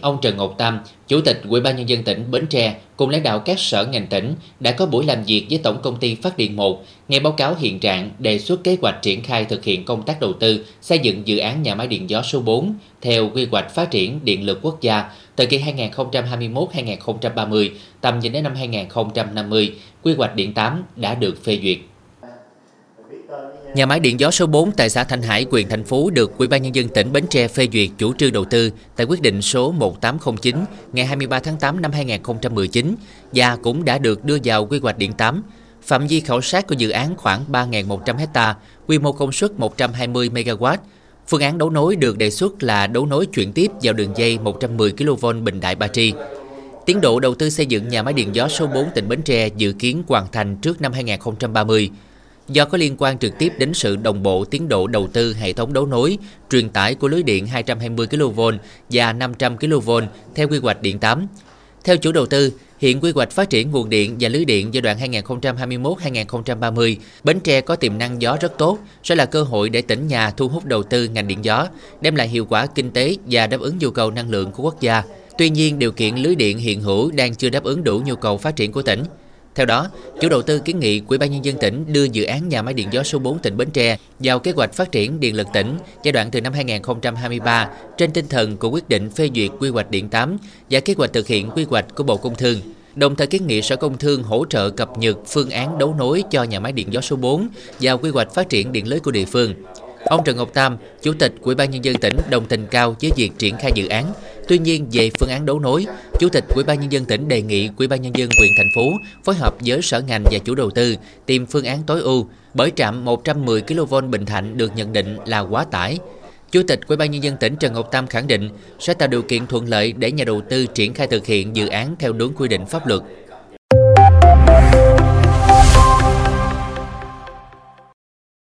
ông Trần Ngọc Tam, Chủ tịch Ủy ban nhân dân tỉnh Bến Tre cùng lãnh đạo các sở ngành tỉnh đã có buổi làm việc với Tổng công ty Phát điện 1, nghe báo cáo hiện trạng, đề xuất kế hoạch triển khai thực hiện công tác đầu tư xây dựng dự án nhà máy điện gió số 4 theo quy hoạch phát triển điện lực quốc gia thời kỳ 2021-2030, tầm nhìn đến năm 2050, quy hoạch điện 8 đã được phê duyệt. Nhà máy điện gió số 4 tại xã Thanh Hải, huyện Thành Phú được Ủy ban nhân dân tỉnh Bến Tre phê duyệt chủ trương đầu tư tại quyết định số 1809 ngày 23 tháng 8 năm 2019 và cũng đã được đưa vào quy hoạch điện 8. Phạm vi khảo sát của dự án khoảng 3.100 hecta, quy mô công suất 120 MW. Phương án đấu nối được đề xuất là đấu nối chuyển tiếp vào đường dây 110 kV Bình Đại Ba Tri. Tiến độ đầu tư xây dựng nhà máy điện gió số 4 tỉnh Bến Tre dự kiến hoàn thành trước năm 2030 do có liên quan trực tiếp đến sự đồng bộ tiến độ đầu tư hệ thống đấu nối, truyền tải của lưới điện 220 kV và 500 kV theo quy hoạch điện 8. Theo chủ đầu tư, hiện quy hoạch phát triển nguồn điện và lưới điện giai đoạn 2021-2030, Bến Tre có tiềm năng gió rất tốt, sẽ là cơ hội để tỉnh nhà thu hút đầu tư ngành điện gió, đem lại hiệu quả kinh tế và đáp ứng nhu cầu năng lượng của quốc gia. Tuy nhiên, điều kiện lưới điện hiện hữu đang chưa đáp ứng đủ nhu cầu phát triển của tỉnh. Theo đó, chủ đầu tư kiến nghị Ủy ban nhân dân tỉnh đưa dự án nhà máy điện gió số 4 tỉnh Bến Tre vào kế hoạch phát triển điện lực tỉnh giai đoạn từ năm 2023 trên tinh thần của quyết định phê duyệt quy hoạch điện 8 và kế hoạch thực hiện quy hoạch của Bộ Công Thương. Đồng thời kiến nghị Sở Công Thương hỗ trợ cập nhật phương án đấu nối cho nhà máy điện gió số 4 vào quy hoạch phát triển điện lưới của địa phương. Ông Trần Ngọc Tam, Chủ tịch Ủy ban nhân dân tỉnh đồng tình cao với việc triển khai dự án. Tuy nhiên về phương án đấu nối, Chủ tịch Ủy ban nhân dân tỉnh đề nghị Ủy ban nhân dân huyện thành phố phối hợp với sở ngành và chủ đầu tư tìm phương án tối ưu bởi trạm 110 kV Bình Thạnh được nhận định là quá tải. Chủ tịch Ủy ban nhân dân tỉnh Trần Ngọc Tam khẳng định sẽ tạo điều kiện thuận lợi để nhà đầu tư triển khai thực hiện dự án theo đúng quy định pháp luật.